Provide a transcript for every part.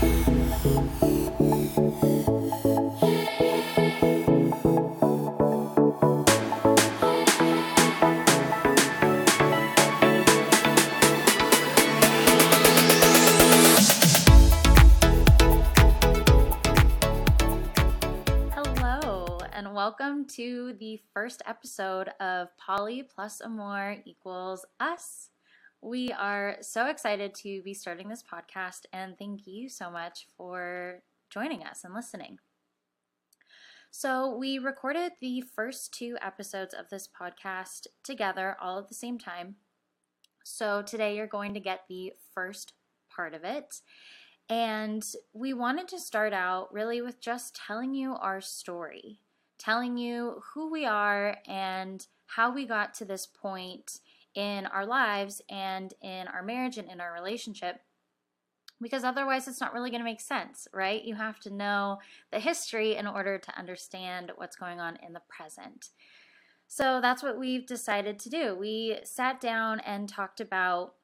Hello, and welcome to the first episode of Poly plus Amor equals us. We are so excited to be starting this podcast, and thank you so much for joining us and listening. So, we recorded the first two episodes of this podcast together all at the same time. So, today you're going to get the first part of it. And we wanted to start out really with just telling you our story, telling you who we are and how we got to this point in our lives and in our marriage and in our relationship. Because otherwise, it's not really going to make sense, right? You have to know the history in order to understand what's going on in the present. So that's what we've decided to do. We sat down and talked about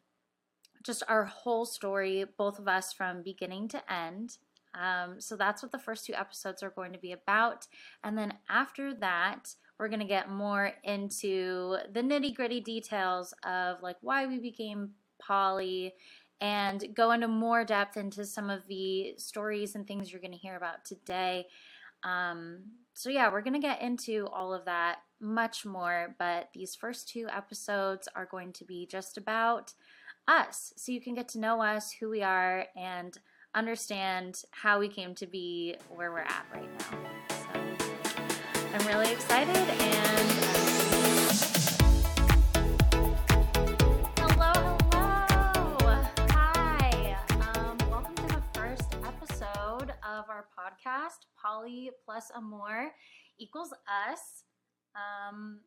just our whole story, both of us from beginning to end. Um, so that's what the first two episodes are going to be about. And then after that, we're going to get more into the nitty gritty details of like why we became poly and go into more depth into some of the stories and things you're going to hear about today. Um, so, yeah, we're going to get into all of that much more, but these first two episodes are going to be just about us so you can get to know us, who we are, and understand how we came to be where we're at right now. I'm really excited and hello, hello. Hi. Um, welcome to the first episode of our podcast, Poly plus Amor equals us. Um,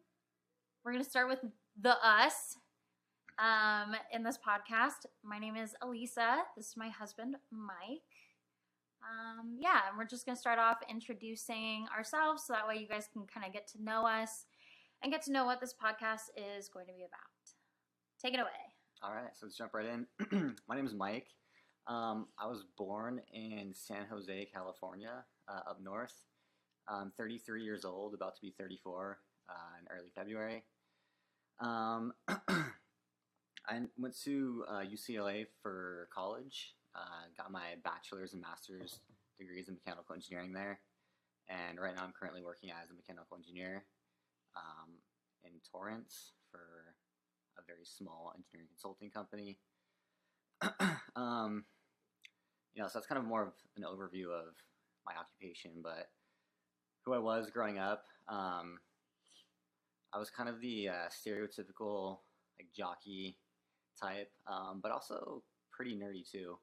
we're to start with the us um, in this podcast. My name is Elisa. This is my husband, Mike. Um, yeah, and we're just going to start off introducing ourselves so that way you guys can kind of get to know us and get to know what this podcast is going to be about. Take it away. All right, so let's jump right in. My name is Mike. Um, I was born in San Jose, California, uh, up north. I'm 33 years old, about to be 34 uh, in early February. Um, I went to uh, UCLA for college, uh, got my bachelor's and master's degrees in mechanical engineering there. And right now I'm currently working as a mechanical engineer um, in Torrance for a very small engineering consulting company. um, you know, so that's kind of more of an overview of my occupation, but who I was growing up. Um, I was kind of the uh, stereotypical like jockey type, um, but also pretty nerdy too.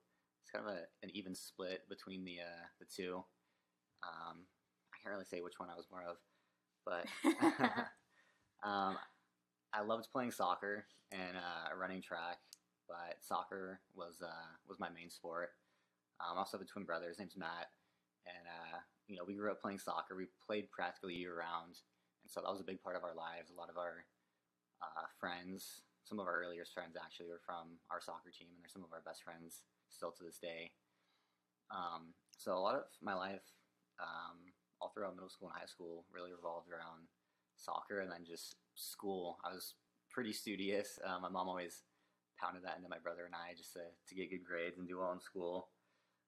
Kind of a, an even split between the uh, the two. Um, I can't really say which one I was more of, but um, I loved playing soccer and uh, running track. But soccer was uh, was my main sport. Um, I also have a twin brother. His name's Matt, and uh, you know we grew up playing soccer. We played practically year round, and so that was a big part of our lives. A lot of our uh, friends some of our earliest friends actually were from our soccer team, and they're some of our best friends still to this day. Um, so a lot of my life, um, all throughout middle school and high school, really revolved around soccer, and then just school. I was pretty studious. Um, my mom always pounded that into my brother and I just to, to get good grades and do well in school,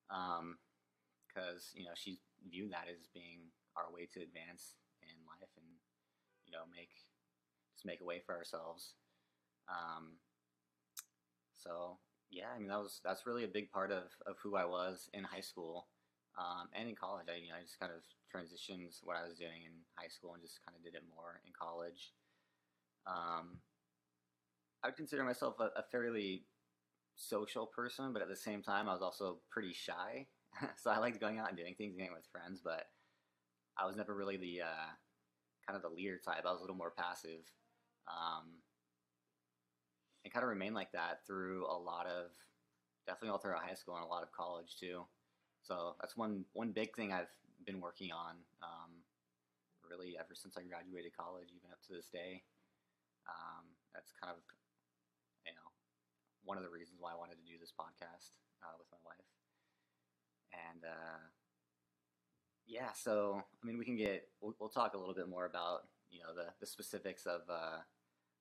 because um, you know she viewed that as being our way to advance in life and you know make just make a way for ourselves. Um, so yeah, I mean that was that's really a big part of, of who I was in high school um, and in college. I you know I just kind of transitioned what I was doing in high school and just kind of did it more in college. Um, I would consider myself a, a, fairly social person, but at the same time I was also pretty shy. so I liked going out and doing things, getting with friends, but I was never really the uh, kind of the leader type. I was a little more passive. Um, and kind of remained like that through a lot of definitely all throughout high school and a lot of college too. So that's one one big thing I've been working on um, really ever since I graduated college, even up to this day. Um, that's kind of you know one of the reasons why I wanted to do this podcast uh, with my wife. and uh, yeah, so I mean, we can get we'll, we'll talk a little bit more about you know the the specifics of uh,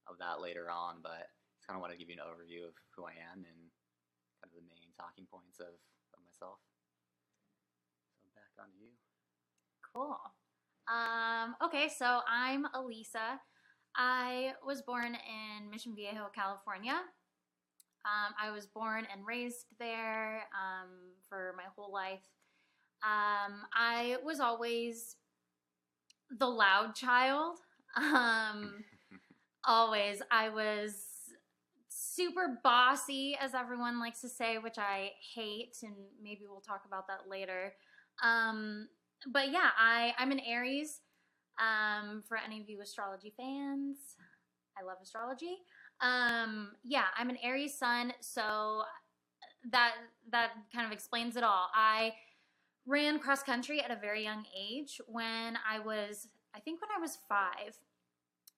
of that later on, but kind of want to give you an overview of who I am and kind of the main talking points of of myself. So back on to you. Cool. Um, okay, so I'm Elisa. I was born in Mission Viejo, California. Um, I was born and raised there um, for my whole life. Um, I was always the loud child. Um, always. I was super bossy, as everyone likes to say, which I hate, and maybe we'll talk about that later. Um, but yeah, I, I'm an Aries. Um, for any of you astrology fans, I love astrology. Um, yeah, I'm an Aries sun, so that that kind of explains it all. I ran cross country at a very young age when I was, I think, when I was five.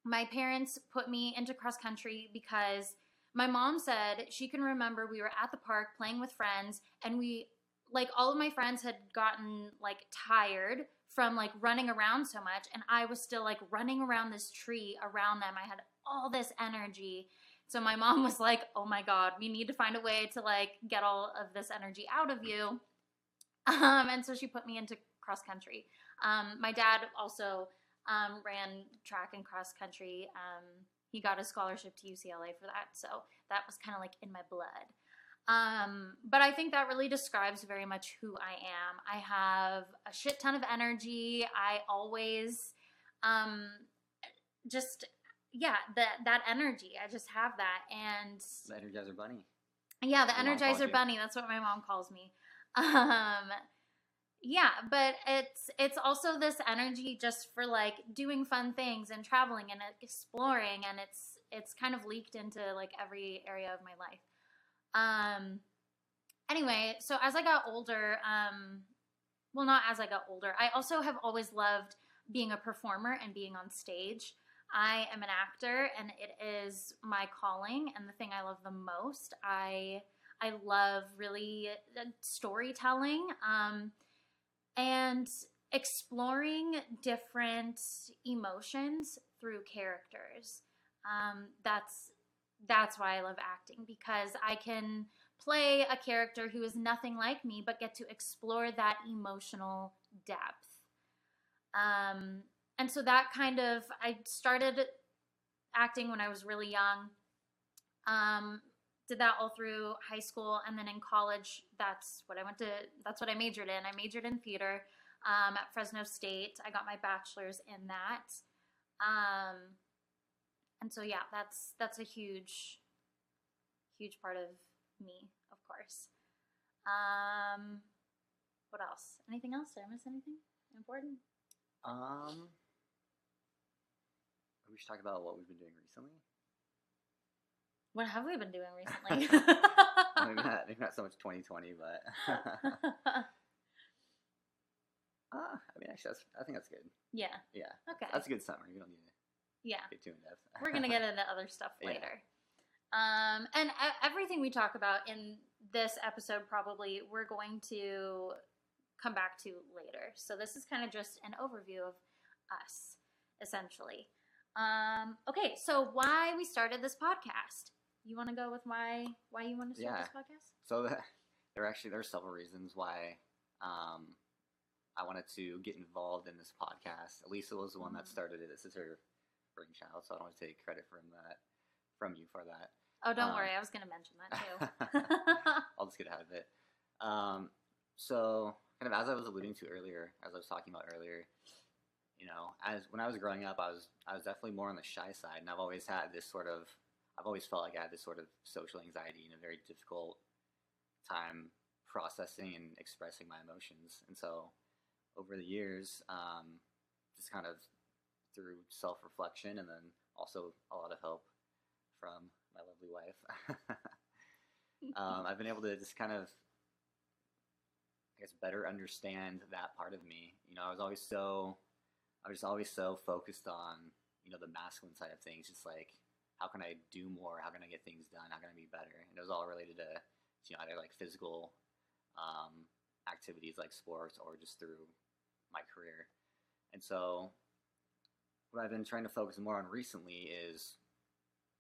My parents put me into cross country because my mom said she can remember we were at the park playing with friends and we like all of my friends had gotten like tired from like running around so much and I was still like running around this tree around them. I had all this energy. So my mom was like, "Oh my god, we need to find a way to like get all of this energy out of you." Um, and so she put me into cross country. Um, my dad also um, ran track and cross country. Um, he got a scholarship to UCLA for that, so that was kind of like in my blood. Um, but I think that really describes very much who I am. I have a shit ton of energy. I always um, just yeah, that that energy. I just have that, and The Energizer Bunny. yeah, the Your mom calls Energizer. Bunny. That's what my mom calls me. Um, yeah, but it's it's also this energy just for like doing fun things and traveling and exploring, and it's it's kind of leaked into like every area of my life. Um, anyway, so as I got older, um, well, not as I got older, I also have always loved being a performer and being on stage. I am an actor and it is my calling and the thing I love the most. I I love really uh, storytelling um, and exploring different emotions through characters. Um, that's that's why I love acting because I can play a character who is nothing like me but get to explore that emotional depth. Um, and so that kind of I started acting when I was really young. Um, did that all through high school and then in college that's what I went to that's what I majored in. I majored in theater um, at Fresno State. I got my bachelor's in that. Um, and so yeah, that's that's a huge huge part of me, of course. Um, what else? Anything else? Did I miss anything important? Um, we should talk about what we've been doing recently. What have we been doing recently? maybe, not, maybe not so much 2020, but uh, I mean, actually, that's, I think that's good. yeah. Yeah, Okay. that's a good summary. We don't need to yeah. get too in depth. We're gonna get into other stuff Yeah. later. Um, and everything we talk about in this episode, probably we're going to come back to later. So this is kind of just an overview of us, essentially. Um, okay, so why we started this podcast? You want to go with why why you want to start Yeah. this podcast? So the, there are actually there are several reasons why um, I wanted to get involved in this podcast. Elisa was the one that Mhm. started it. This is her brainchild, so I don't want to take credit from that from you for that. Oh, don't Um, worry, I was going to mention that too. I'll just get ahead of it. Um, so, kind of as I was alluding to earlier, as I was talking about earlier, you know, as when I was growing up, I was I was definitely more on the shy side, and I've always had this sort of I've always felt like I had this sort of social anxiety and a very difficult time processing and expressing my emotions, and so over the years, um, just kind of through self reflection and then also a lot of help from my lovely wife. um, I've been able to just kind of, I guess, better understand that part of me. You know, I was always so, I was always so focused on, you know, the masculine side of things, just like, how can I do more? How can I get things done? How can I be better? And it was all related to, you know, either like physical um, activities like sports or just through my career. And so, what I've been trying to focus more on recently is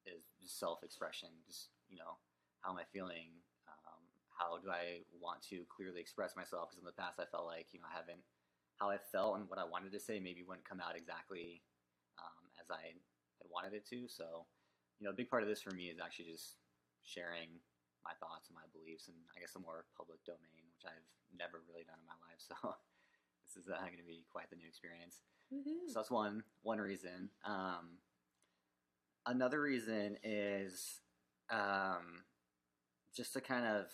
is self expression. Just you know, how am I feeling? Um, how do I want to clearly express myself? Because in the past, I felt like you know I haven't how I felt and what I wanted to say maybe wouldn't come out exactly um, as I had wanted it to. So, you know, a big part of this for me is actually just sharing my thoughts and my beliefs, and I guess a more public domain, which I've never really done in my life. So, this is uh, going to be quite the new experience. Woohoo. So that's one one reason. Um, another reason is um, just to kind of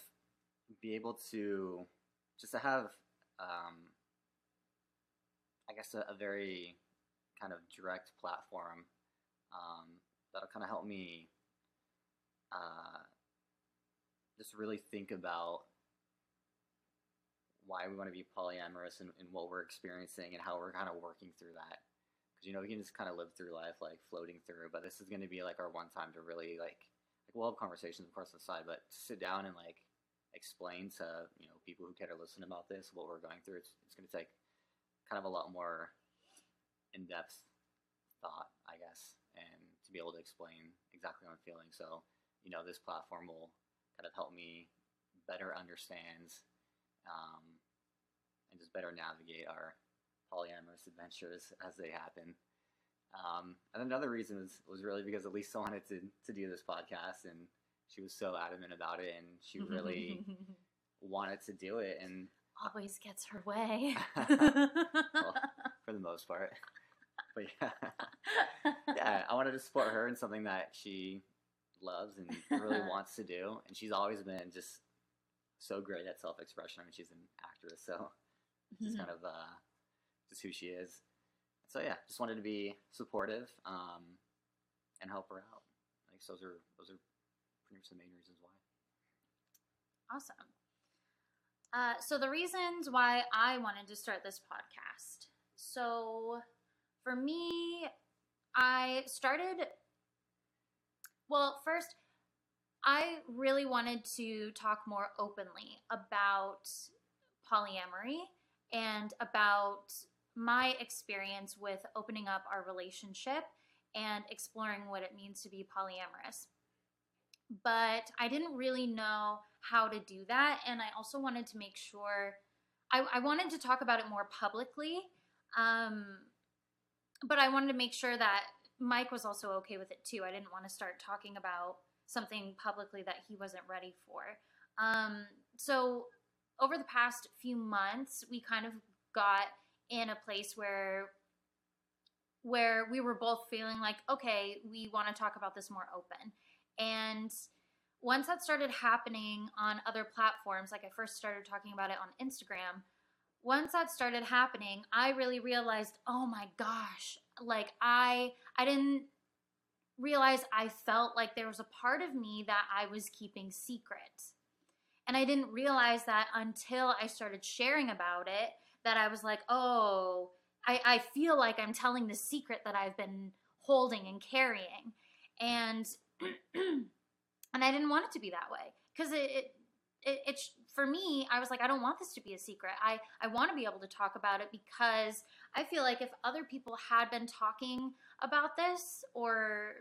be able to just to have um, I guess a, a very kind of direct platform um, that'll kind of help me uh, just really think about why we want to be polyamorous and, and what we're experiencing and how we're kind of working through that. Because you know we can just kind of live through life like floating through, but this is going to be like our one time to really like like we'll have conversations of course on the side, but sit down and like explain to you know people who care to listen about this what we're going through. It's it's going to take kind of a lot more in depth thought, I guess, be able to explain exactly what I'm feeling. So you know this platform will kind of help me better understand um, and just better navigate our polyamorous adventures as they happen. Um, and another reason was, was really because Elisa wanted to, to do this podcast and she was so adamant about it and she really wanted to do it and always gets her way. for the most part. But yeah, yeah, I wanted to support her in something that she loves and really wants to do. And she's always been just so great at self expression. I mean, she's an actress, so just kind of uh, just who she is. So yeah, just wanted to be supportive um, and help her out. I guess those are those are pretty much the main reasons why. Awesome. Uh, so the reasons why I wanted to start this podcast. So for me, I started. Well, first, I really wanted to talk more openly about polyamory and about my experience with opening up our relationship and exploring what it means to be polyamorous. But I didn't really know how to do that. And I also wanted to make sure I, I wanted to talk about it more publicly. Um, but I wanted to make sure that Mike was also okay with it too. I didn't want to start talking about something publicly that he wasn't ready for. Um, so over the past few months, we kind of got in a place where where we were both feeling like, okay, we want to talk about this more open. And once that started happening on other platforms, like I first started talking about it on Instagram, once that started happening, I really realized, oh my gosh, like I I didn't realize I felt like there was a part of me that I was keeping secret. And I didn't realize that until I started sharing about it that I was like, oh, I, I feel like I'm telling the secret that I've been holding and carrying. And and I didn't want it to be that way. Because it, it it, it, for me i was like i don't want this to be a secret. I i want to be able to talk about it because i feel like if other people had been talking about this or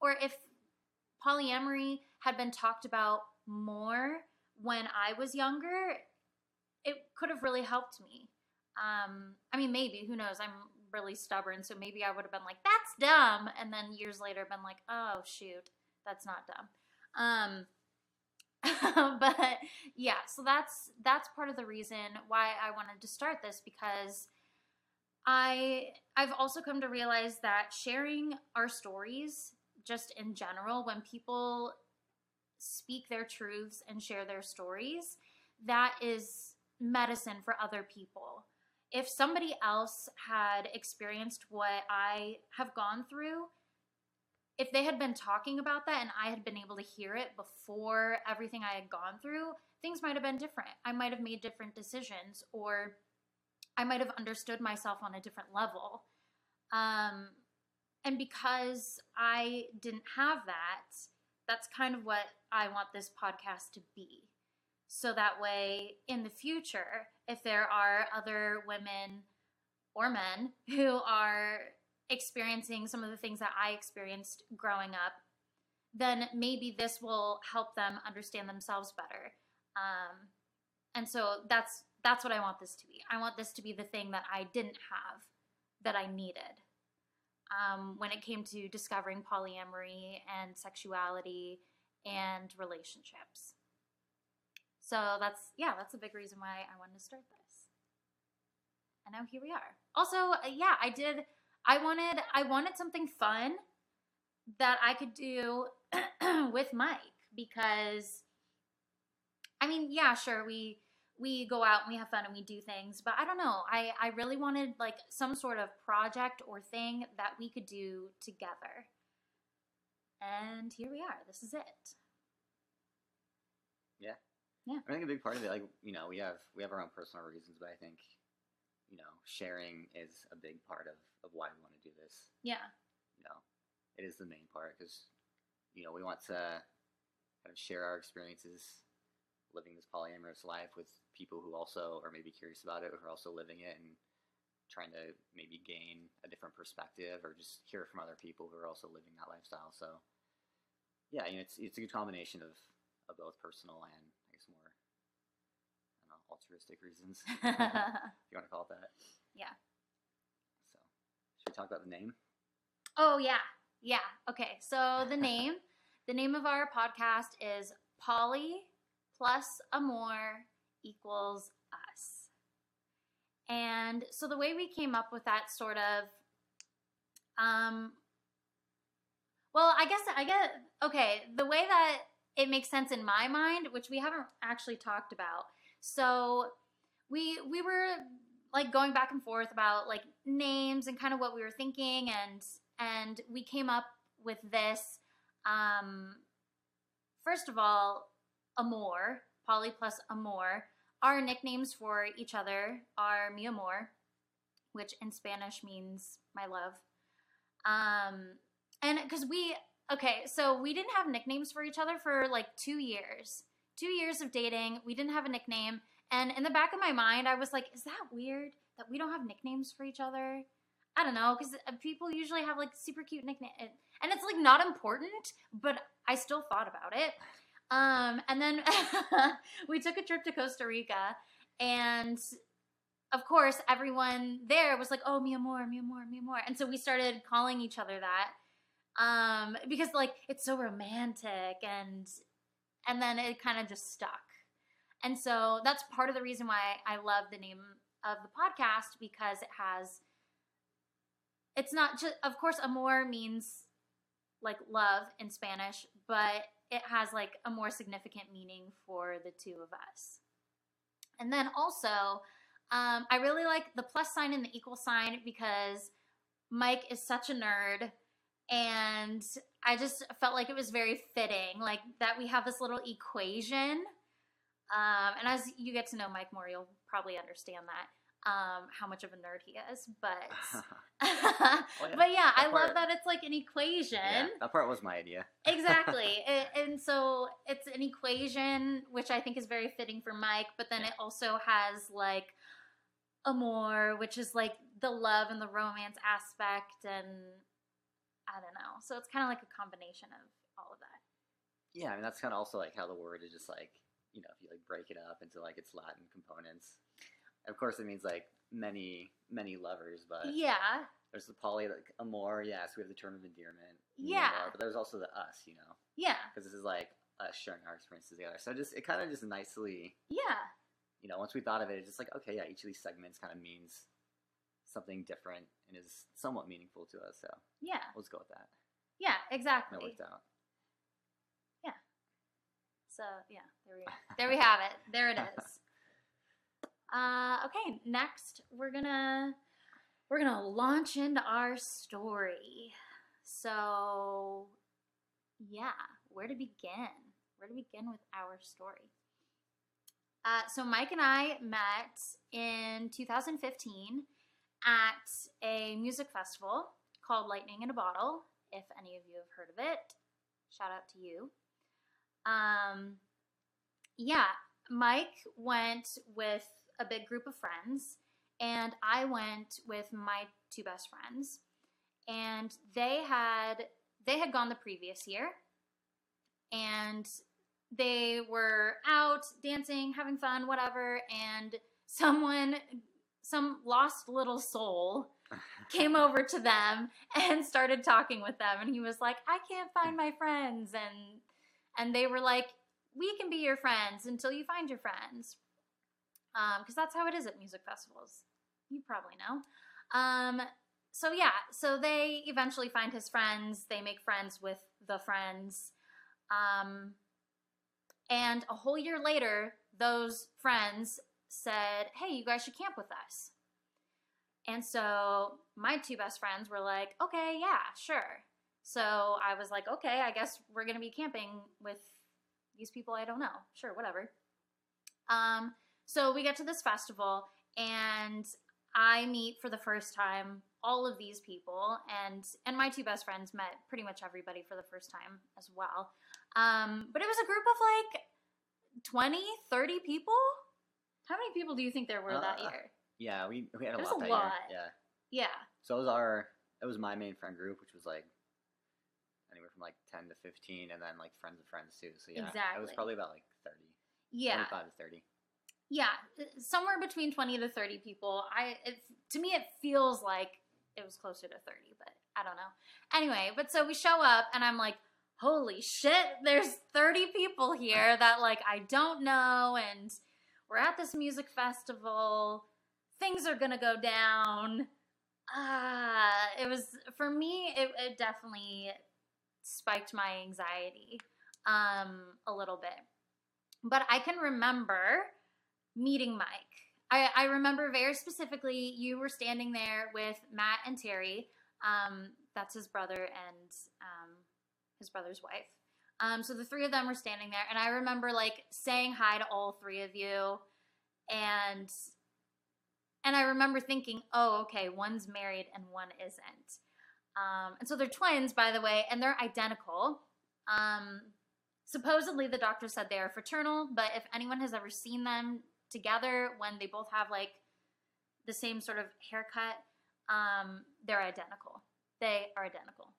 or if polyamory had been talked about more when i was younger it could have really helped me. Um i mean maybe who knows? I'm really stubborn so maybe i would have been like that's dumb and then years later been like oh shoot that's not dumb. Um but yeah, so that's that's part of the reason why I wanted to start this because I I've also come to realize that sharing our stories just in general when people speak their truths and share their stories, that is medicine for other people. If somebody else had experienced what I have gone through, if they had been talking about that and I had been able to hear it before everything I had gone through, things might have been different. I might have made different decisions or I might have understood myself on a different level. Um, and because I didn't have that, that's kind of what I want this podcast to be. So that way, in the future, if there are other women or men who are experiencing some of the things that I experienced growing up, then maybe this will help them understand themselves better. Um, and so that's that's what I want this to be. I want this to be the thing that I didn't have that I needed um, when it came to discovering polyamory and sexuality and relationships. So that's yeah, that's a big reason why I wanted to start this. And now here we are. Also, uh, yeah, I did. I wanted I wanted something fun that I could do with Mike because I mean, yeah, sure, we we go out and we have fun and we do things, but I don't know. I I really wanted like some sort of project or thing that we could do together. And here we are. This is it. Yeah. Yeah. I think a big part of it, like you know, we have we have our own personal reasons, but I think you know, sharing is a big part of of why we want to do this. Yeah. You know, it is the main part because you know we want to kind of share our experiences living this polyamorous life with people who also are maybe curious about it, who are also living it, and trying to maybe gain a different perspective or just hear from other people who are also living that lifestyle. So, yeah, you know, it's it's a good combination of, of both personal and I guess more I don't know altruistic reasons. if you want to call it that. Yeah. So, should we talk about the name? Oh yeah. Yeah. Okay. So the name, the name of our podcast is Poly plus Amor equals us. And so the way we came up with that sort of um well, I guess I get okay, the way that it makes sense in my mind, which we haven't actually talked about. So we we were like going back and forth about like names and kind of what we were thinking and and we came up with this um first of all amor poly plus amor our nicknames for each other are mi amor which in spanish means my love. Um and because we okay so we didn't have nicknames for each other for like two years two years of dating we didn't have a nickname and in the back of my mind i was like is that weird that we don't have nicknames for each other I don't know, because people usually have like super cute nicknames, and it's like not important, but I still thought about it. Um, and then we took a trip to Costa Rica, and of course, everyone there was like, "Oh, mi amor, mi amor, mi amor," and so we started calling each other that um, because like it's so romantic, and and then it kind of just stuck. And so that's part of the reason why I love the name of the podcast because it has it's not just of course amor means like love in spanish but it has like a more significant meaning for the two of us and then also um, i really like the plus sign and the equal sign because mike is such a nerd and i just felt like it was very fitting like that we have this little equation um, and as you get to know mike more you'll probably understand that um, how much of a nerd he is, but yeah, but yeah, I that love that it's like an equation. Yeah, that part was my idea. exactly, A- and so it's an equation which I think is very fitting for Mike. But then Yeah. it also has like amor, which is like the love and the romance aspect, and I don't know. So it's kind of like a combination of all of that. Yeah, I mean that's kind of also like how the word is just like you know if you like break it up into like its Latin components. Of course, it means like many many lovers, but yeah, there's the poly like amor. Yes, we have the term of endearment. Yeah. amor, but there's also the us, you know, yeah, because this is like us sharing our experiences together. So just it kind of just nicely, yeah, you know, once we thought of it, it's just like okay, yeah, each of these segments kind of means something different and is somewhat meaningful to us. So yeah, let's go with that. yeah, exactly. it worked out. Yeah. So yeah, there we go. there we have it. There it is. Uh, okay, next we're gonna we're gonna launch into our story. So yeah, where to begin? Where to begin with our story? Uh, so Mike and I met in 2015 at a music festival called Lightning in a Bottle. If any of you have heard of it, shout out to you. Um, yeah. Mike went with a big group of friends, and I went with my two best friends. And they had they had gone the previous year, and they were out dancing, having fun, whatever. And someone, some lost little soul, came over to them and started talking with them. And he was like, "I can't find my friends," and and they were like, "We can be your friends until you find your friends." because that's how it is at music festivals. You probably know. Um, so yeah, so they eventually find his friends. They make friends with the friends, um, and a whole year later, those friends said, "Hey, you guys should camp with us." And so my two best friends were like, "Okay, yeah, sure." So I was like, "Okay, I guess we're gonna be camping with these people. I don't know. Sure, whatever." Um, so we get to this festival, and I meet for the first time all of these people, and and my two best friends met pretty much everybody for the first time as well. Um, but it was a group of like 20, 30 people. How many people do you think there were that Uh, year? Yeah, we, we had a It was lot a that lot. year. Yeah. Yeah. So it was our it was my main friend group, which was like anywhere from like ten to fifteen, and then like friends of friends too. So yeah, it was probably about like 30, Yeah. 25 to thirty. Yeah, uh, somewhere between 20 to 30 people. I it, to me it feels like it was closer to 30, but I don't know. Anyway, but so we show up and I'm like, "Holy shit, there's 30 people here that like I don't know and we're at this music festival. Things are going to go down." Ah, it was for me it, it definitely spiked my anxiety um a little bit. But I can remember meeting Mike. I, I remember very specifically you were standing there with Matt and Terry. Um, that's his brother and um, his brother's wife. Um, so the three of them were standing there, and I remember like saying hi to all three of you, and and I remember thinking, oh, okay, one's married and one isn't. Um, and so they're twins, by the way, and they're identical. Um, supposedly the doctor said they are fraternal, but if anyone has ever seen them together when they both have like the same sort of haircut, um, they're identical. They are identical.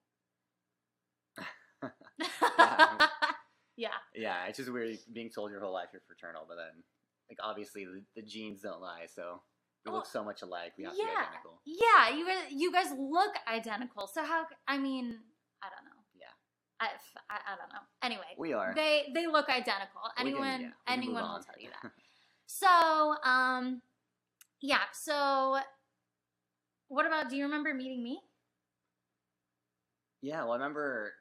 Yeah. yeah. Yeah, it's just weird being told your whole life you're fraternal, but then like obviously the, the genes don't lie, so we look so much alike. We have to be yeah. identical. Yeah, you guys, you guys look identical. So how? I mean, I don't know. Yeah. I, I, I don't know. Anyway, We are. they they look identical. Can- Anyone yeah, can move anyone will tell you that. so um, yeah. So what about? Do you remember meeting me? Yeah, well, I remember.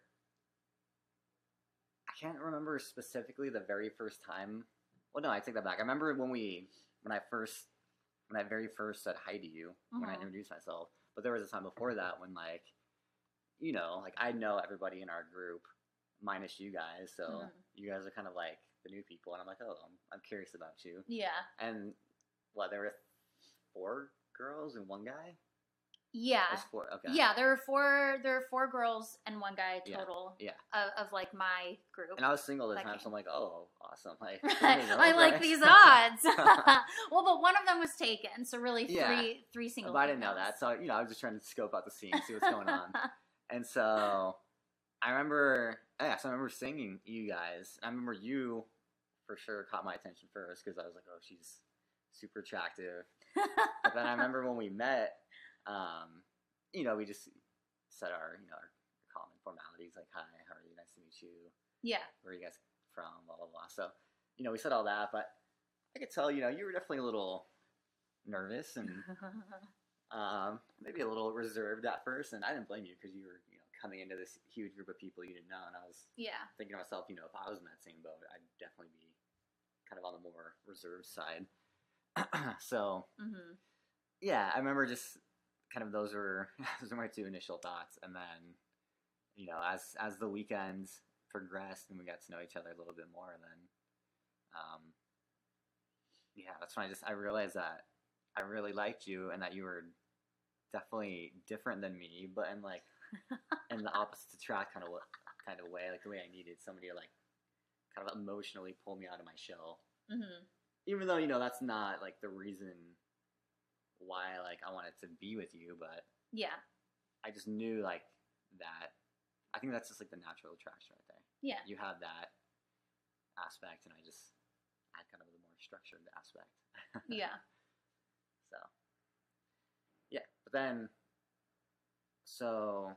I can't remember specifically the very first time. Well, no, I take that back. I remember when we, when I first, when I very first said hi to you, when I Mhm. introduced myself. But there was a time before that when, like, you know, like I know everybody in our group, minus you guys. So Mhm. you guys are kind of like the new people, and I'm like, oh, I'm, I'm curious about you. Yeah. And what there were four girls and one guy. Yeah. There's four. Okay. Yeah, there were four. There were four girls and one guy total. yeah. Of, of like my group. And I was single at the time, came. so I'm like, oh, awesome. Like, I like these odds. well, but one of them was taken, so really three Yeah. three single. but I didn't know that, so you know, I was just trying to scope out the scene, see what's going on. and so I remember, oh, yeah, so I remember singing you guys. I remember you for sure caught my attention first because I was like, oh, she's super attractive. But then I remember when we met, um, you know, we just said our, you know, our common formalities like, hi, how are you? Nice to meet you. yeah. Where are you guys from? Blah blah blah. So, you know, we said all that, but I could tell, you know, you were definitely a little nervous and um, maybe a little reserved at first, and I didn't blame you because you were, you know, coming into this huge group of people you didn't know, and I was yeah. thinking to myself, you know, if I was in that same boat, I'd definitely be kind of on the more reserved side. so hmm yeah, I remember just kind of those were those were my two initial thoughts, and then you know, as as the weekends progressed and we got to know each other a little bit more, then um, yeah, that's when I just I realized that I really liked you and that you were definitely different than me, but in like in the opposite attract kind of kind of way, like the way I needed somebody to like kind of emotionally pull me out of my shell. hmm even though you know that's not like the reason why like I wanted to be with you, but Yeah. I just knew like that. I think that's just like the natural attraction right there. Yeah. You have that aspect, and I just had kind of the more structured aspect. Yeah. So, yeah, but then, so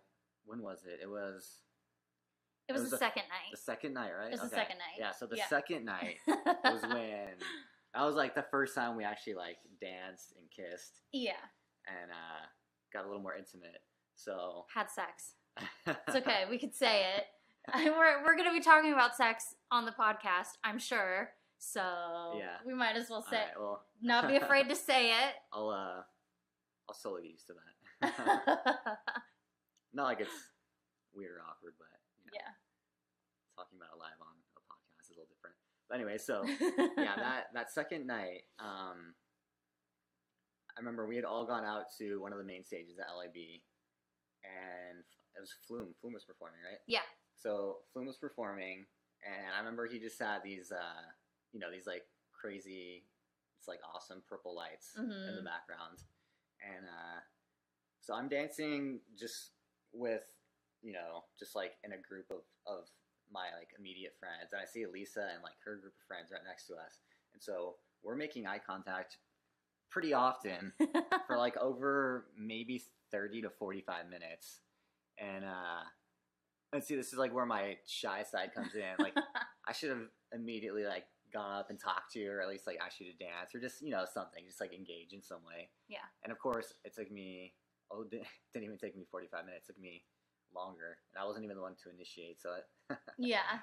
when was it? It was It was, was the the- second night. the second night, right? It was the second night. Yeah, so the Yeah. second night was when that was like the first time we actually like danced and kissed yeah. and uh, got a little more intimate. So Had sex. It's okay. We could say it. we're we're gonna be talking about sex on the podcast, I'm sure. So Yeah. we might as well say right, well, not be afraid to say it. I'll uh, I'll slowly get used to that. Not like it's weird or awkward, but you know, yeah. talking about it live on a podcast is a little different. But anyway, so yeah, that that second night, um, I remember we had all gone out to one of the main stages at LIB, and it was Flume. Flume was performing, right? Yeah. So Flume was performing, and I remember he just had these, uh, you know, these like crazy, it's like awesome purple lights in the Mhm. background, and uh, so I'm dancing just with, you know, just like in a group of of my like immediate friends, and I see Elisa and like her group of friends right next to us, and so we're making eye contact pretty often for like over maybe 30 to 45 minutes and uh and see this is like where my shy side comes in like i should have immediately like gone up and talked to you or at least like asked you to dance or just you know something just like engage in some way Yeah. and of course it took me oh it didn't even take me 45 minutes it took me longer and i wasn't even the one to initiate so it, yeah.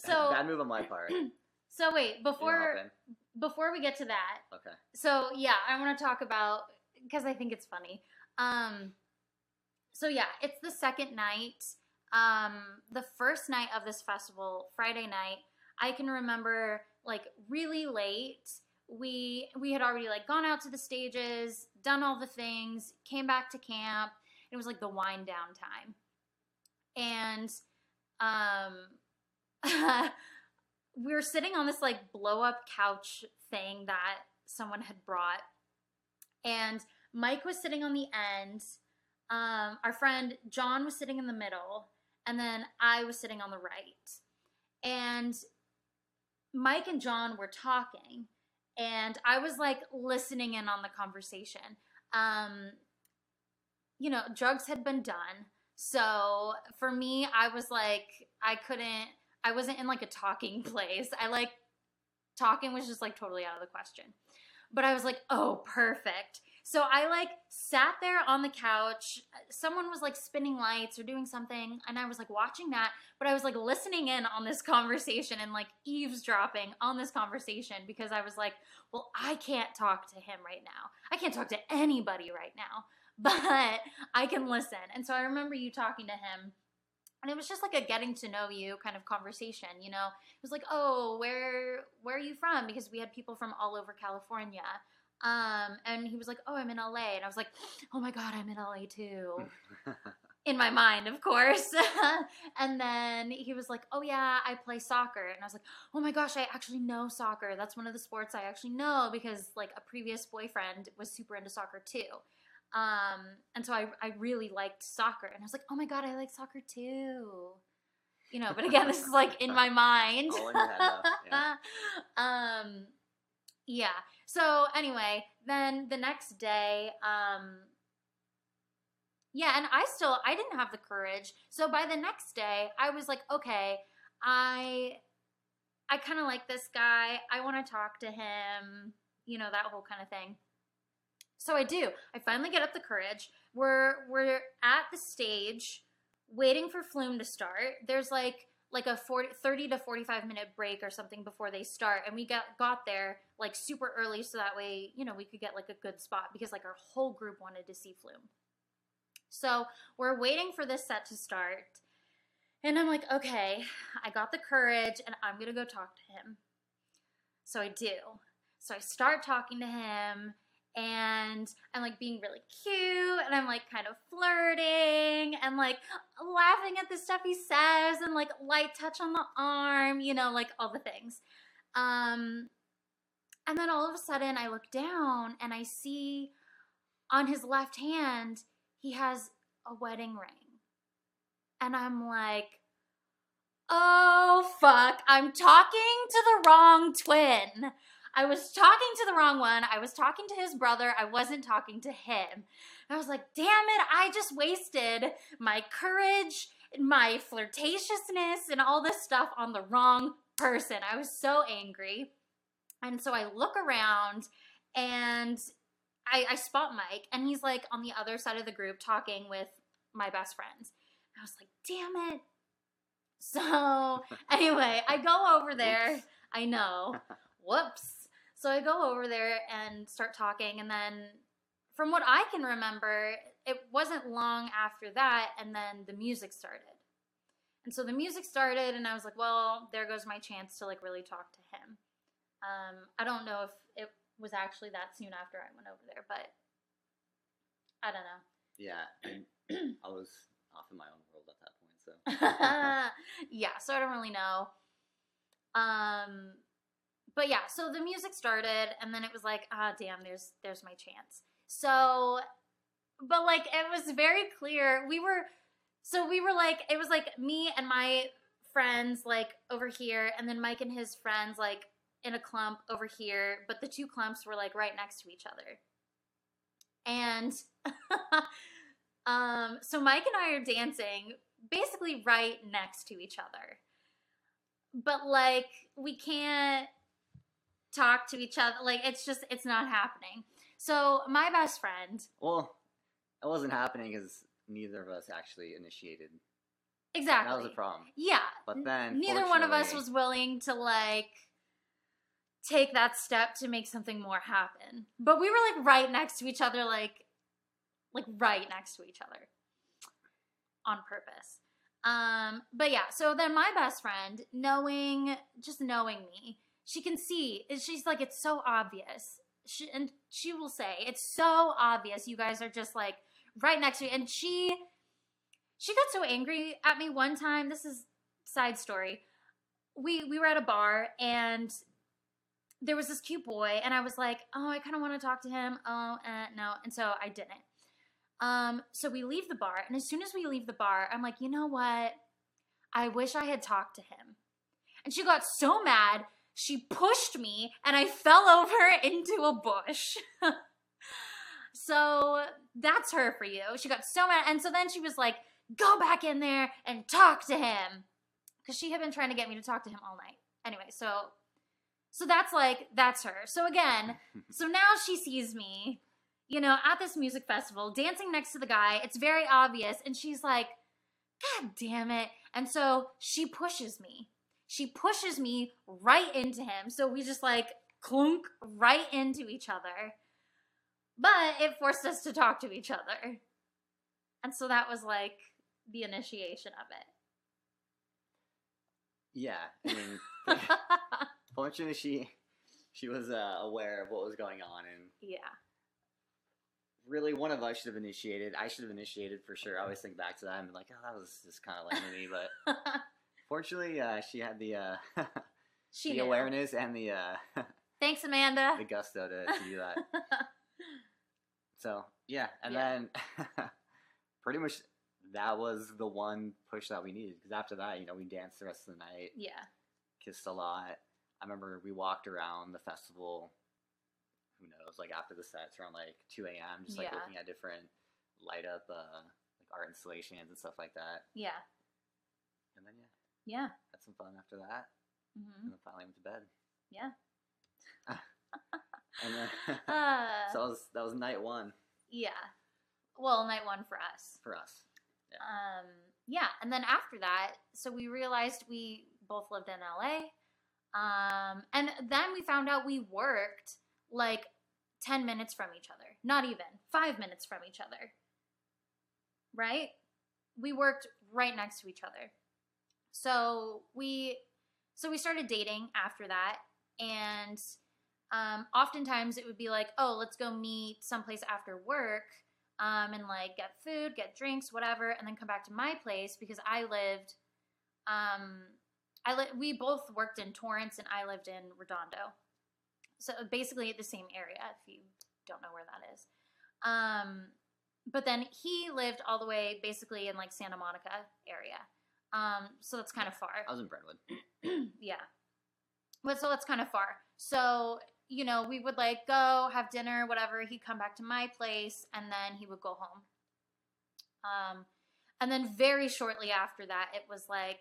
So bad move on my part so wait, before before we get to that, okay so yeah, I want to talk about because I think it's funny. Um, so yeah, it's the second night. Um, the first night of this festival, Friday night, I can remember like really late. We we had already like gone out to the stages, done all the things, came back to camp. It was like the wind down time, and um, we were sitting on this like blow up couch thing that someone had brought. And mike was sitting on the end um, our friend john was sitting in the middle and then i was sitting on the right. And mike and john were talking and i was like listening in on the conversation. Um, you know drugs had been done so for me i was like i couldn't I wasn't in like a talking place. I like talking was just like totally out of the question. But I was like, oh, perfect. So I like sat there on the couch. Someone was like spinning lights or doing something, and I was like watching that. But I was like listening in on this conversation and like eavesdropping on this conversation because I was like, well, I can't talk to him right now. I can't talk to anybody right now, but I can listen. And so I remember you talking to him and it was just like a getting to know you kind of conversation you know? It was like oh where where are you from? Because we had people from all over california. Um and he was like oh i'm in la and i was like oh my god i'm in la too. In my mind of course. And then he was like oh yeah i play soccer. And i was like oh my gosh i actually know soccer. That's one of the sports i actually know because like a previous boyfriend was super into soccer too um, and so I, I really liked soccer, and I was like, oh my god, I like soccer too. You know, but again, this is like in my mind. In head, yeah. um, yeah. So anyway, then the next day, um, yeah, and I still I didn't have the courage. So by the next day, I was like, okay, I I kind of like this guy. I want to talk to him. You know that whole kind of thing. So I do. I finally get up the courage. We're we're at the stage waiting for Flume to start. There's like like a 40, 30 to 45 minute break or something before they start and we got got there like super early so that way, you know, we could get like a good spot because like our whole group wanted to see Flume. So, we're waiting for this set to start. And I'm like, "Okay, I got the courage and I'm to go talk to him." So I do. So I start talking to him and I'm like being really cute and I'm like kind of flirting and like laughing at the stuff he says and like light touch on the arm, you know, like all the things. Um, and then all of a sudden, I look down and I see on his left hand, he has a wedding ring. And I'm like, oh, fuck, I'm talking to the wrong twin. I was talking to the wrong one. I was talking to his brother. I wasn't talking to him. I was like, damn it, I just wasted my courage, my flirtatiousness, and all this stuff on the wrong person. I was so angry. And so I look around and I, I spot Mike, and he's like on the other side of the group talking with my best friends. I was like, damn it. So anyway, I go over there. I know. Whoops. So I go over there and start talking, and then from what I can remember, it wasn't long after that, and then the music started. And so the music started, and I was like, well, there goes my chance to like really talk to him. Um, I don't know if it was actually that soon after I went over there, but I don't know. Yeah, I was off in my own world at that point, so. yeah, so I don't really know. Um, but yeah, so the music started, and then it was like, ah, damn, there's there's my chance. So, but like it was very clear we were, so we were like, it was like me and my friends like over here, and then Mike and his friends like in a clump over here, but the two clumps were like right next to each other. And um, so Mike and I are dancing basically right next to each other. But like we can't talk to each other. Like it's just it's not happening. So my best friend, Well, it wasn't happening because neither of us actually initiated. exactly. That was a problem. Yeah. But then neither one of us was willing to like take that step to make something more happen. But we were like right next to each other, like like right next to each other on purpose. Um, but yeah, so then my best friend, knowing just knowing me, she can see. She's like, it's so obvious. She, and she will say, it's so obvious. You guys are just like right next to me. And she she got so angry at me one time. This is side story. We we were at a bar and there was this cute boy and I was like, "Oh, I kind of want to talk to him." Oh, uh, no. And so I didn't. Um so we leave the bar and as soon as we leave the bar, I'm like, "You know what? I wish I had talked to him." And she got so mad, she pushed me and I fell over into a bush. so that's her for you. She got so mad and so then she was like, go back in there and talk to him. Because she had been trying to get me to talk to him all night. Anyway so so that's like that's her. So again so now she sees me you know at this music festival dancing next to the guy. It's very obvious and she's like god damn it. And so she pushes me she pushes me right into him so we just like clunk right into each other but it forced us to talk to each other and so that was like the initiation of it. Yeah, I mean, fortunately, she she was uh, aware of what was going on, and yeah. really, one of us should have initiated. I should have initiated for sure. I always think back to that and be like, oh, that was just kind of lame of me. But fortunately, uh, she had the uh, she the knew. awareness and the uh, Thanks, Amanda. the gusto to, to do that. So yeah, and Yeah. then pretty much that was the one push that we needed because after that, you know, we danced the rest of the night, yeah. kissed a lot. I remember we walked around the festival. Who knows? Like after the sets, around like two a.m., just like Yeah. looking at different light up uh, like art installations and stuff like that. Yeah. Yeah, Yeah. had some fun after that, hmm and then finally went to bed. Yeah. And then Uh, so that was that was night one yeah. Well, night one for us. for us. Um, yeah, and then after that, so we realized we both lived in LA. Um, and then we found out we worked like 10 minutes from each other. Not even. 5 minutes from each other. Right? We worked right next to each other. So we so we started dating after that and um oftentimes it would be like, "Oh, let's go meet someplace after work." um, and like get food, get drinks, whatever, and then come back to my place because I lived, um, I li- we both worked in Torrance and I lived in Redondo. So basically the same area if you don't know where that is. Um but then he lived all the way basically in like Santa Monica area. Um so that's kind of far. I was in Brentwood. yeah. But so that's kind of far. So, you know, we would like go have dinner, whatever. He'd come back to my place and then he would go home. Um, and then very shortly after that, it was like,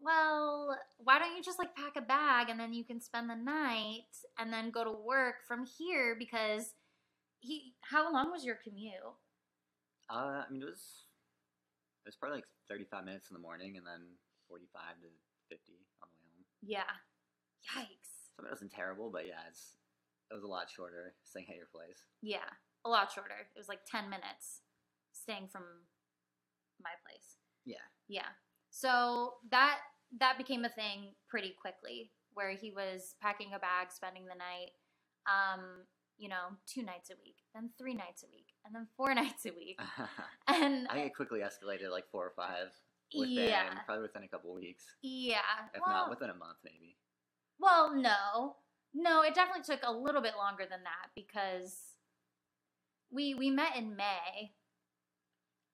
well, why don't you just like pack a bag and then you can spend the night and then go to work from here because he, how long was your commute? Uh, I mean, it was it was probably like 35 minutes in the morning and then 45 to 50 on the way home. Yeah. Yikes. So it wasn't terrible, but yeah, it's it was a lot shorter staying at your place. Yeah, a lot shorter. It was like 10 minutes staying from my place. Yeah. Yeah. So that that became a thing pretty quickly where he was packing a bag, spending the night um, you know, two nights a week, then three nights a week, and then four nights a week. And I think it quickly escalated like four or five within yeah. probably within a couple weeks, Yeah. if well, not within a month maybe. well, no. No, it definitely took a little bit longer than that because we we met in May.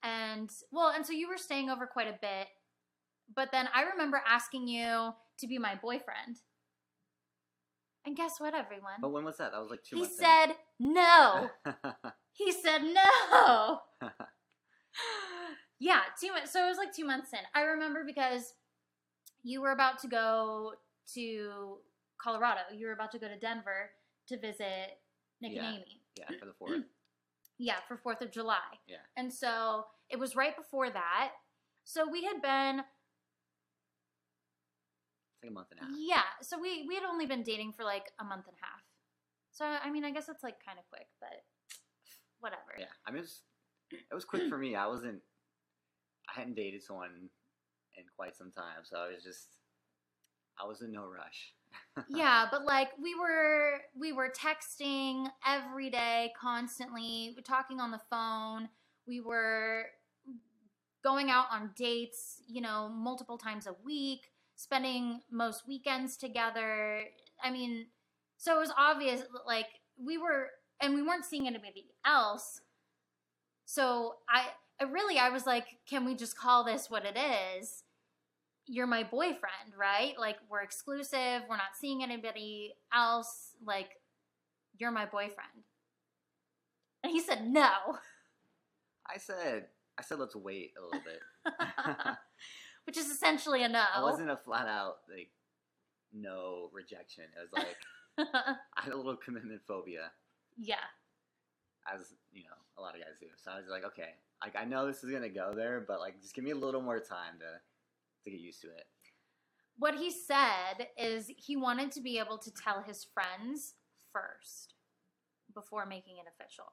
And well, and so you were staying over quite a bit. But then I remember asking you to be my boyfriend. And guess what, everyone? But when was that? That was like two he in. said no. he said no. yeah, two months. So it was like two months in. I remember because you were about to go to Colorado. You were about to go to Denver to visit Nick Yeah. and Amy. yeah, for the fourth. Yeah, for Fourth of July. Yeah. And so it was right before that. So we had been like a month and a half. yeah. So we we had only been dating for like a month and a half. So I mean, I guess it's like kind of quick, but whatever. Yeah, I mean, it was, it was quick for me. I wasn't, I hadn't dated someone in quite some time, so I was just, I was in no rush. yeah, but like we were we were texting every day constantly, talking on the phone. We were going out on dates, you know, multiple times a week, spending most weekends together. I mean, so it was obvious like we were and we weren't seeing anybody else. So I, I really I was like, can we just call this what it is? you're my boyfriend, right? Like we're exclusive, we're not seeing anybody else, like you're my boyfriend. And he said no. I said, I said, let's wait a little bit. Which is essentially a no. I wasn't a flat out like no rejection. It was like I had a little commitment phobia, yeah. as you know, a lot of guys do. So I was like, okay, like I know this is gonna go there, but like just give me a little more time to to get used to it. What he said is he wanted to be able to tell his friends first before making it official.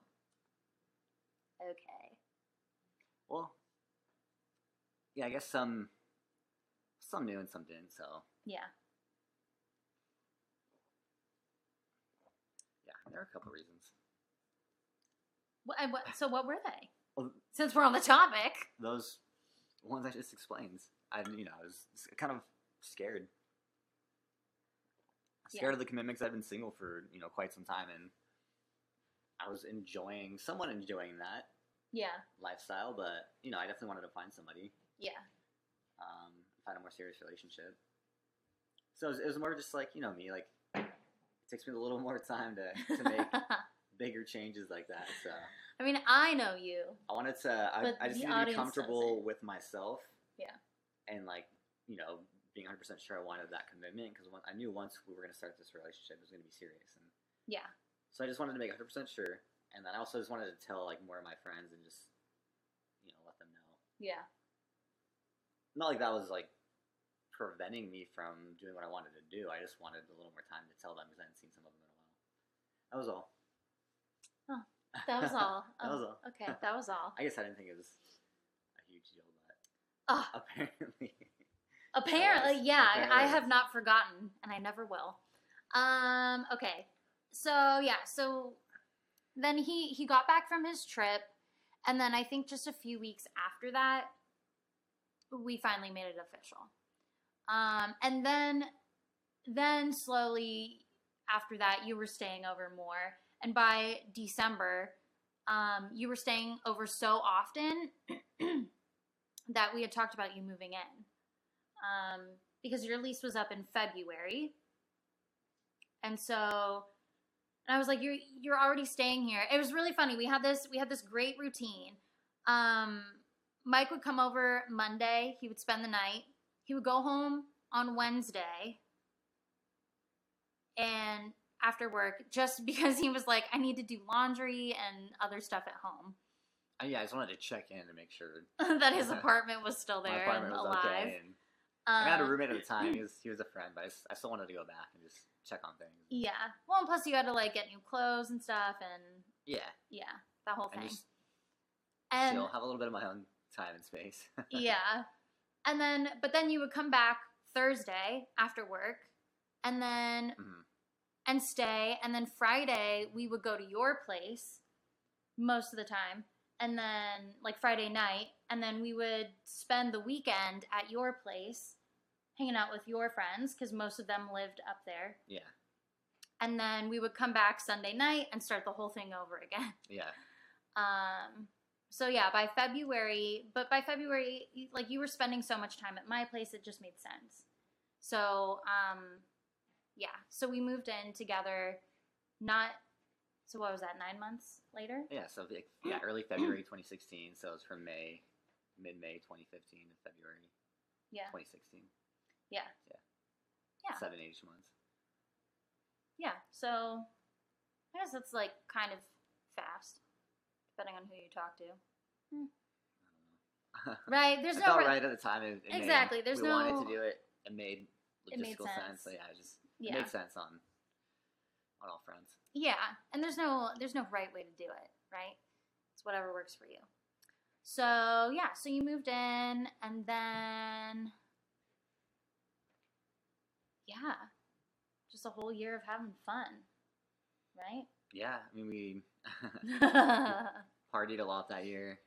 Okay. Well, yeah, I guess some some knew and some didn't. So Yeah. yeah, there are a couple reasons. What, what, so what were they? Well, Since we're on the topic. those ones I just explained. I you know I was kind of scared. Scared Yeah. of the commitments. I've been single for you know quite some time, and I was enjoying, somewhat enjoying that Yeah. lifestyle. But you know, I definitely wanted to find somebody, Yeah. Find a more serious relationship. So it was, it was more just like you know me, like it takes me a little more time to to make bigger changes like that. So I mean, I know you. I wanted to. I, I just need to be comfortable with myself. Yeah. And like you know, being 100 percent sure I wanted that commitment because I knew once we were going to start this relationship, it was going to be serious. And Yeah. so I just wanted to make 100 percent sure, and then I also just wanted to tell like more of my friends and just you know let them know. Yeah. Not like that was like preventing me from doing what I wanted to do. I just wanted a little more time to tell them because I hadn't seen some of them in a while. That was all. Oh, That was all. that was Oh, all. Okay, that was all. I guess I didn't think it was a huge deal, but Oh, apparently. apparently, yeah. I- Apparently I have not forgotten, and I never will. Um. Okay. So yeah. So then he he got back from his trip, and then I think just a few weeks after that, we finally made it official. Um, and then, then slowly after that, you were staying over more. And by December, um, you were staying over so often that we had talked about you moving in. Um, because your lease was up in February. And so and I was like, You're you're already staying here. It was really funny. We had this we had this great routine. Um, Mike would come over Monday, he would spend the night. He would go home on Wednesday and after work just because he was like, I need to do laundry and other stuff at home. Uh, yeah, I just wanted to check in to make sure that his apartment was still there and was alive. okay. And I had a Um, roommate at the time. He was he was a friend, but I still wanted to go back and just check on things. Yeah. Well, and plus you had to like get new clothes and stuff, and Yeah, yeah, that whole and thing. just And chill, have a little bit of my own time and space. yeah, and then but then you would come back Thursday after work, and then Mhm. and stay, and then Friday we would go to your place most of the time, and then like Friday night, and then we would spend the weekend at your place, hanging out with your friends because most of them lived up there. Yeah, and then we would come back Sunday night and start the whole thing over again. yeah, Um, so yeah, by February, but by February, like you were spending so much time at my place, it just made sense. So, um, yeah, so we moved in together. Not so. What was that? Nine months later. yeah. So like, yeah, early February 2016. So it was from May, mid May 2015 to February Yeah, 2016. yeah, Yeah. Yeah. Seven eight months. yeah. So I guess that's like kind of fast, depending on who you talk to. I don't know. Right? There's it no felt right at the time. It, it made- Exactly, there's no. we wanted to do it. It made logistical It made sense. sense. So yeah, it just Yeah. it made sense on on all fronts. Yeah, and there's no there's no right way to do it, right? It's whatever works for you. So yeah, so you moved in, and then yeah, just a whole year of having fun, right? Yeah, I mean we partied a lot that year.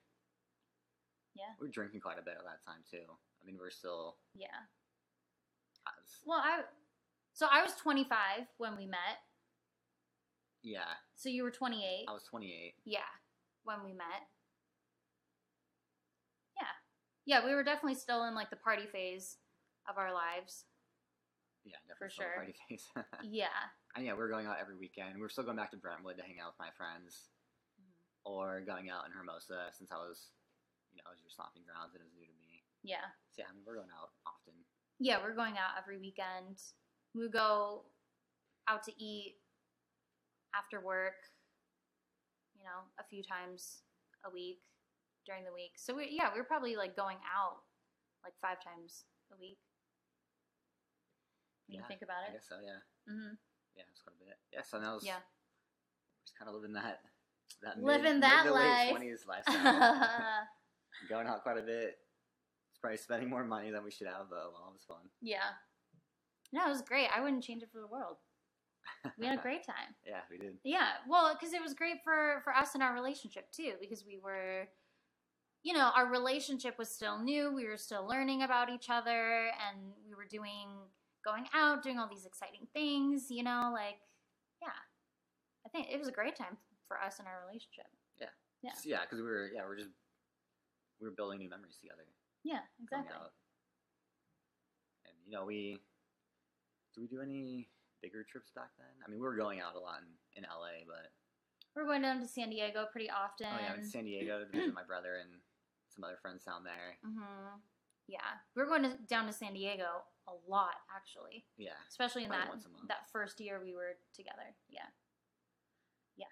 Yeah. we were drinking quite a bit at that time too. I mean, we're still. I was- Well, I so I was 25 when we met. yeah, So you were 28. I was 28. Yeah, when we met. Yeah. Yeah, we were definitely still in like the party phase of our lives. Yeah, For definitely a sure. party face. Yeah. And yeah, we were going out every weekend. We were still going back to Brentwood to hang out with my friends, or going out in Hermosa since I was, you know, it was your stomping grounds and it was new to me. Yeah. So yeah, I mean, we're going out often. Yeah, we're going out every weekend. We go out to eat after work, you know, a few times a week during the week. So we yeah, we were probably like going out like five times a week. When you think about it. I guess so. Yeah, hmm yeah, it's quite a bit. Yeah, so now was Yeah. just kind of living that that Living mid, that mid life. late twenties lifestyle. going out quite a bit. It's probably spending more money than we should have, but well, it was fun. yeah. No, it was great. I wouldn't change it for the world. We had a great time. yeah, we did. Yeah, well, because it was great for for us and our relationship too, because we were, you know, our relationship was still new. We were still learning about each other, and we were doing going out, doing all these exciting things. You know, like yeah, I think it was a great time for us in our relationship. Yeah. So, yeah, because we were yeah we are just we were building new memories together. Yeah, exactly. And you know we do we do any bigger trips back then? I mean, we were going out a lot in, in LA, but We're going down to San Diego pretty often. oh yeah, I went to San Diego to visit my brother and some other friends down there. hmm Yeah, we were going to, down to San Diego a lot actually. Yeah, especially in that once a month. that first year we were together. Yeah, yeah,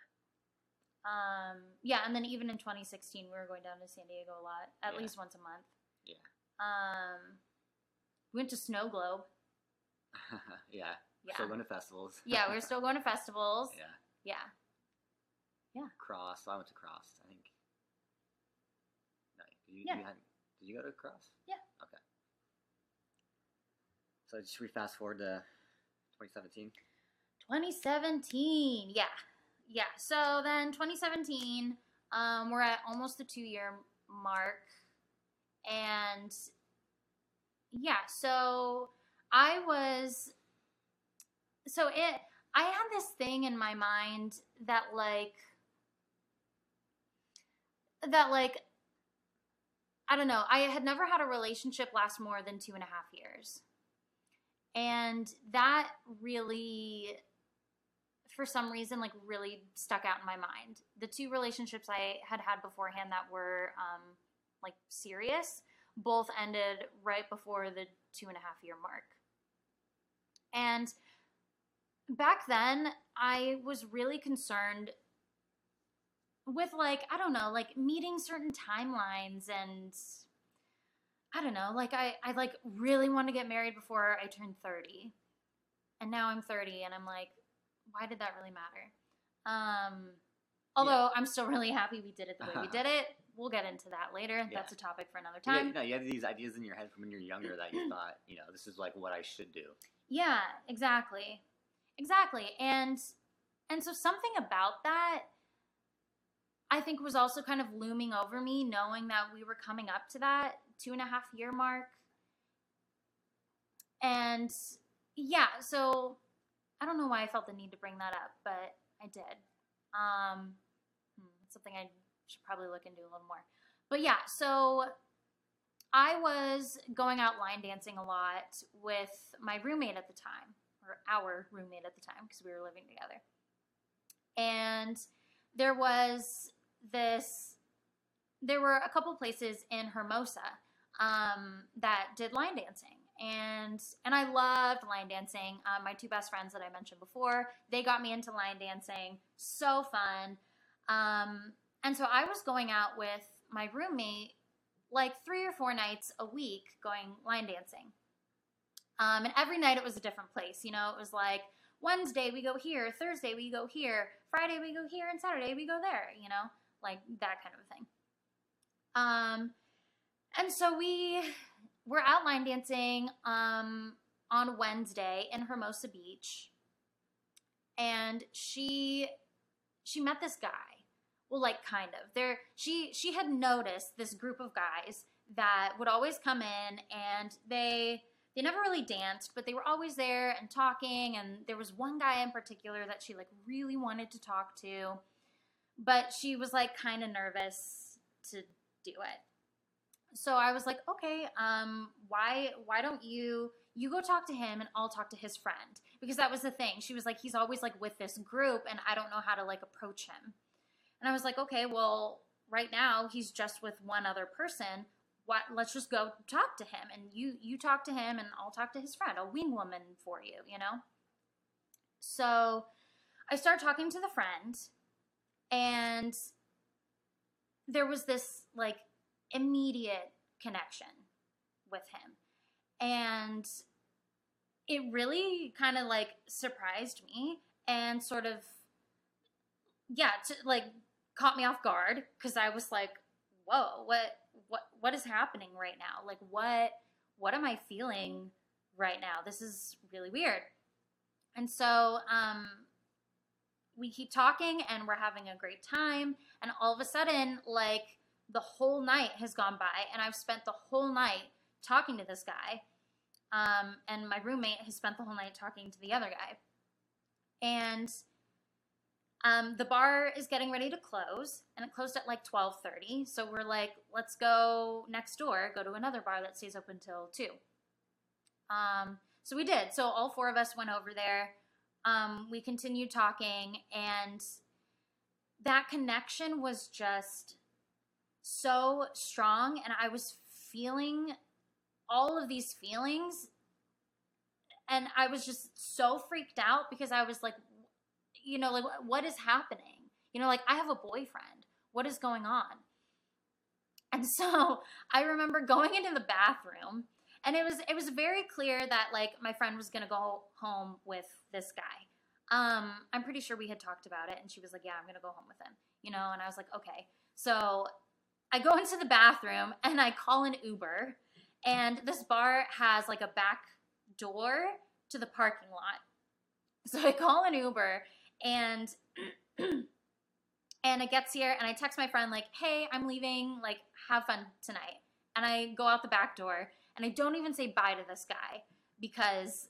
um, yeah. And then even in 2016, we were going down to San Diego a lot, at Yeah. least once a month. Yeah. Um, we went to Snow Globe. yeah. Yeah, Still going to festivals. yeah. we're still going to festivals. yeah. Yeah, Yeah. CRSSD. I went to CRSSD. I think. No, you, Yeah. you had, did you go to CRSSD? So just we fast forward to 2017. 2017. Yeah, yeah. So then 2017, um, we're at almost the two year mark, and yeah. So I was so it I had this thing in my mind that like that like I don't know. I had never had a relationship last more than two and a half years. And that really, for some reason, like really stuck out in my mind. The two relationships I had had beforehand that were um, like serious both ended right before the two and a half year mark. And back then, I was really concerned with like I don't know, like meeting certain timelines and I don't know, like I I like really want to get married before I turn 30. And now I'm 30 and I'm like why did that really matter? Um although yeah. I'm still really happy we did it the way we did it. We'll get into that later. Yeah. That's a topic for another time. Yeah, no, you had these ideas in your head from when you're younger that you thought, you know, this is like what I should do. Yeah, exactly. Exactly. And and so something about that I think was also kind of looming over me, knowing that we were coming up to that two and a half year mark. And yeah, so I don't know why I felt the need to bring that up, but I did. Um, hmm, something I should probably look into a little more. But yeah, so I was going out line dancing a lot with my roommate at the time, or our roommate at the time, because we were living together. And there was this there were a couple places in Hermosa um, that did line dancing. And and I loved line dancing. Um, my two best friends that I mentioned before, they got me into line dancing. So fun. Um, and so I was going out with my roommate like three or four nights a week going line dancing. Um, and every night it was a different place. You know, it was like Wednesday we go here, Thursday we go here, Friday we go here, and Saturday we go there. You know, like that kind of thing. Um, and so we were out line dancing um, on Wednesday in Hermosa Beach, and she she met this guy. Well, like kind of there. She she had noticed this group of guys that would always come in, and they they never really danced, but they were always there and talking. And there was one guy in particular that she like really wanted to talk to but she was like kind of nervous to do it. So I was like, okay, um, why why don't you you go talk to him and I'll talk to his friend because that was the thing. She was like, he's always like with this group and I don't know how to like approach him. And I was like, okay, well, right now he's just with one other person. What? Let's just go talk to him and you you talk to him and I'll talk to his friend. A wing woman for you, you know. So I start talking to the friend and there was this like immediate connection with him. And it really kind of like surprised me and sort of yeah to, like caught me off guard because i was like whoa what what what is happening right now? Like what what am i feeling right now? This is really weird. And so um we keep talking and we're having a great time and all of a sudden like the whole night has gone by and i've spent the whole night talking to this guy um, and my roommate has spent the whole night talking to the other guy. And um, the bar is getting ready to close and it closed at like 12.30 so we're like let's go next door go to another bar that stays open till 2 um, so we did. So all four of us went over there. Um, we continued talking, and that connection was just so strong. And I was feeling all of these feelings. And I was just so freaked out because I was like, you know, like, what is happening? You know, like, I have a boyfriend. What is going on? And so I remember going into the bathroom and it was it was very clear that like my friend was gonna go home with this guy. Um, I'm pretty sure we had talked about it, and she was like, "Yeah, I'm gonna go home with him," you know. And I was like, "Okay." So I go into the bathroom and I call an Uber, and this bar has like a back door to the parking lot. So I call an Uber and and it gets here and I text my friend like, "Hey, I'm leaving. Like, have fun tonight." And I go out the back door and I don't even say bye to this guy because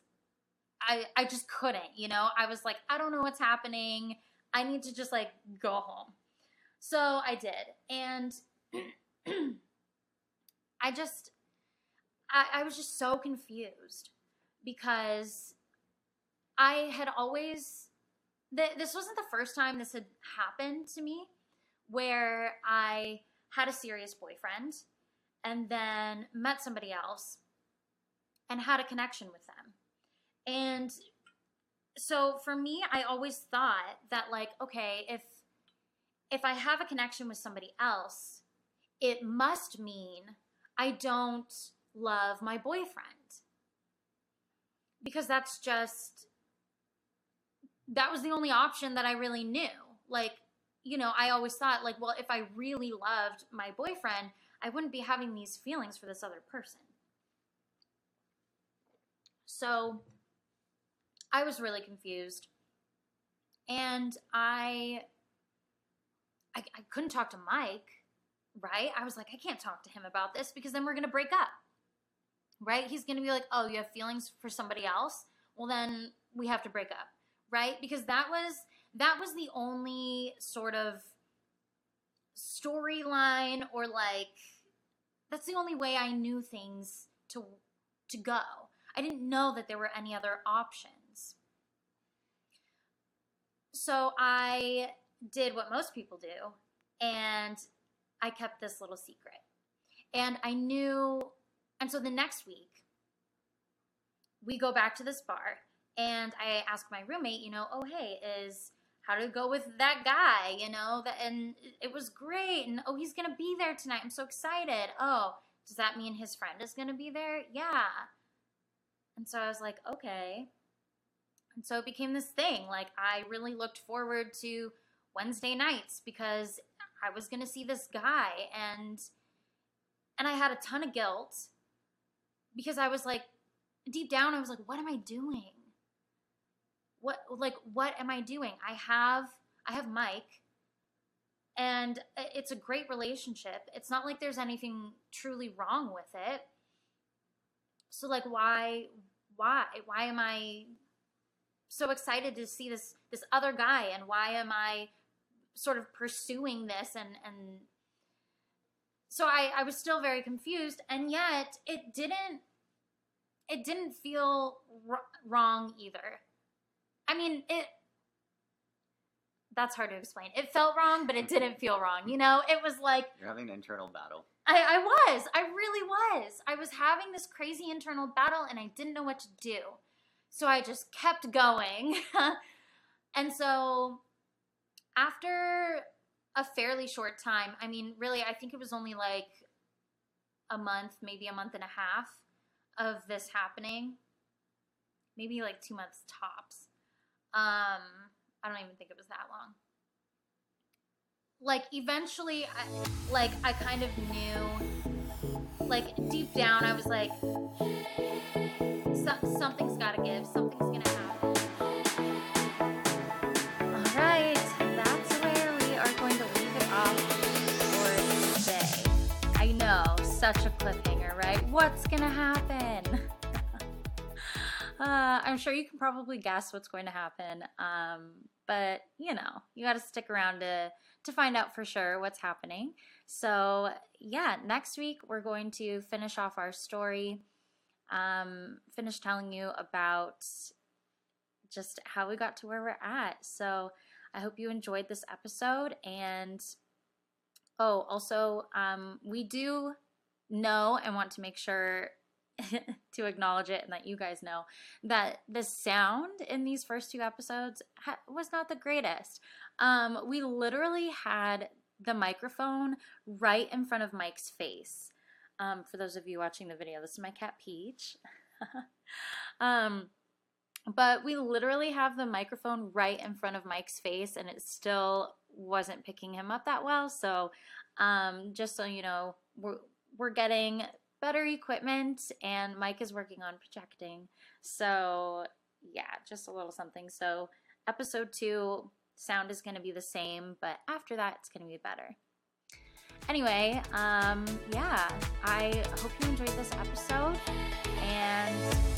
I I just couldn't, you know. I was like, I don't know what's happening. I need to just like go home. So I did. And I just I, I was just so confused because I had always th- this wasn't the first time this had happened to me where I had a serious boyfriend and then met somebody else and had a connection with them. And so for me, I always thought that like, okay, if if I have a connection with somebody else, it must mean I don't love my boyfriend. Because that's just that was the only option that I really knew. Like, you know, I always thought like, well, if I really loved my boyfriend, I wouldn't be having these feelings for this other person. So I was really confused. And I, I I couldn't talk to Mike, right? I was like, I can't talk to him about this because then we're going to break up. Right? He's going to be like, "Oh, you have feelings for somebody else?" Well, then we have to break up, right? Because that was that was the only sort of storyline or like that's the only way I knew things to to go. I didn't know that there were any other options. So I did what most people do and I kept this little secret. And I knew and so the next week we go back to this bar and I ask my roommate, you know, oh hey, is how to go with that guy, you know, that and it was great and oh he's gonna be there tonight. I'm so excited. Oh, does that mean his friend is gonna be there? Yeah. And so I was like, okay. And so it became this thing. Like I really looked forward to Wednesday nights because I was gonna see this guy and and I had a ton of guilt because I was like deep down I was like, what am I doing? what like what am i doing? I have i have mike and it's a great relationship. It's not like there's anything truly wrong with it. So like why why why am i so excited to see this this other guy and why am i sort of pursuing this and and so i i was still very confused and yet it didn't it didn't feel r- wrong either I mean, it that's hard to explain. It felt wrong, but it didn't feel wrong. You know, it was like You're having an internal battle. I, I was. I really was. I was having this crazy internal battle and I didn't know what to do. So I just kept going. and so after a fairly short time, I mean, really, I think it was only like a month, maybe a month and a half of this happening. Maybe like two months tops. Um, I don't even think it was that long. Like eventually, I, like I kind of knew, like deep down, I was like, so, something's got to give. Something's What's gonna happen? Uh, I'm sure you can probably guess what's going to happen. Um, but you know, you got to stick around to to find out for sure what's happening. So yeah, next week we're going to finish off our story. Um, finish telling you about just how we got to where we're at. So I hope you enjoyed this episode. And oh, also, um, we do know and want to make sure to acknowledge it and that you guys know that the sound in these first two episodes ha- was not the greatest. Um, we literally had the microphone right in front of Mike's face. Um, for those of you watching the video, this is my cat Peach. um, but we literally have the microphone right in front of Mike's face, and it still wasn't picking him up that well. So, um, just so you know, we're getting better equipment, and Mike is working on projecting. So, yeah, just a little something. So, episode two, sound is going to be the same, but after that, it's going to be better. Anyway, um, yeah, I hope you enjoyed this episode and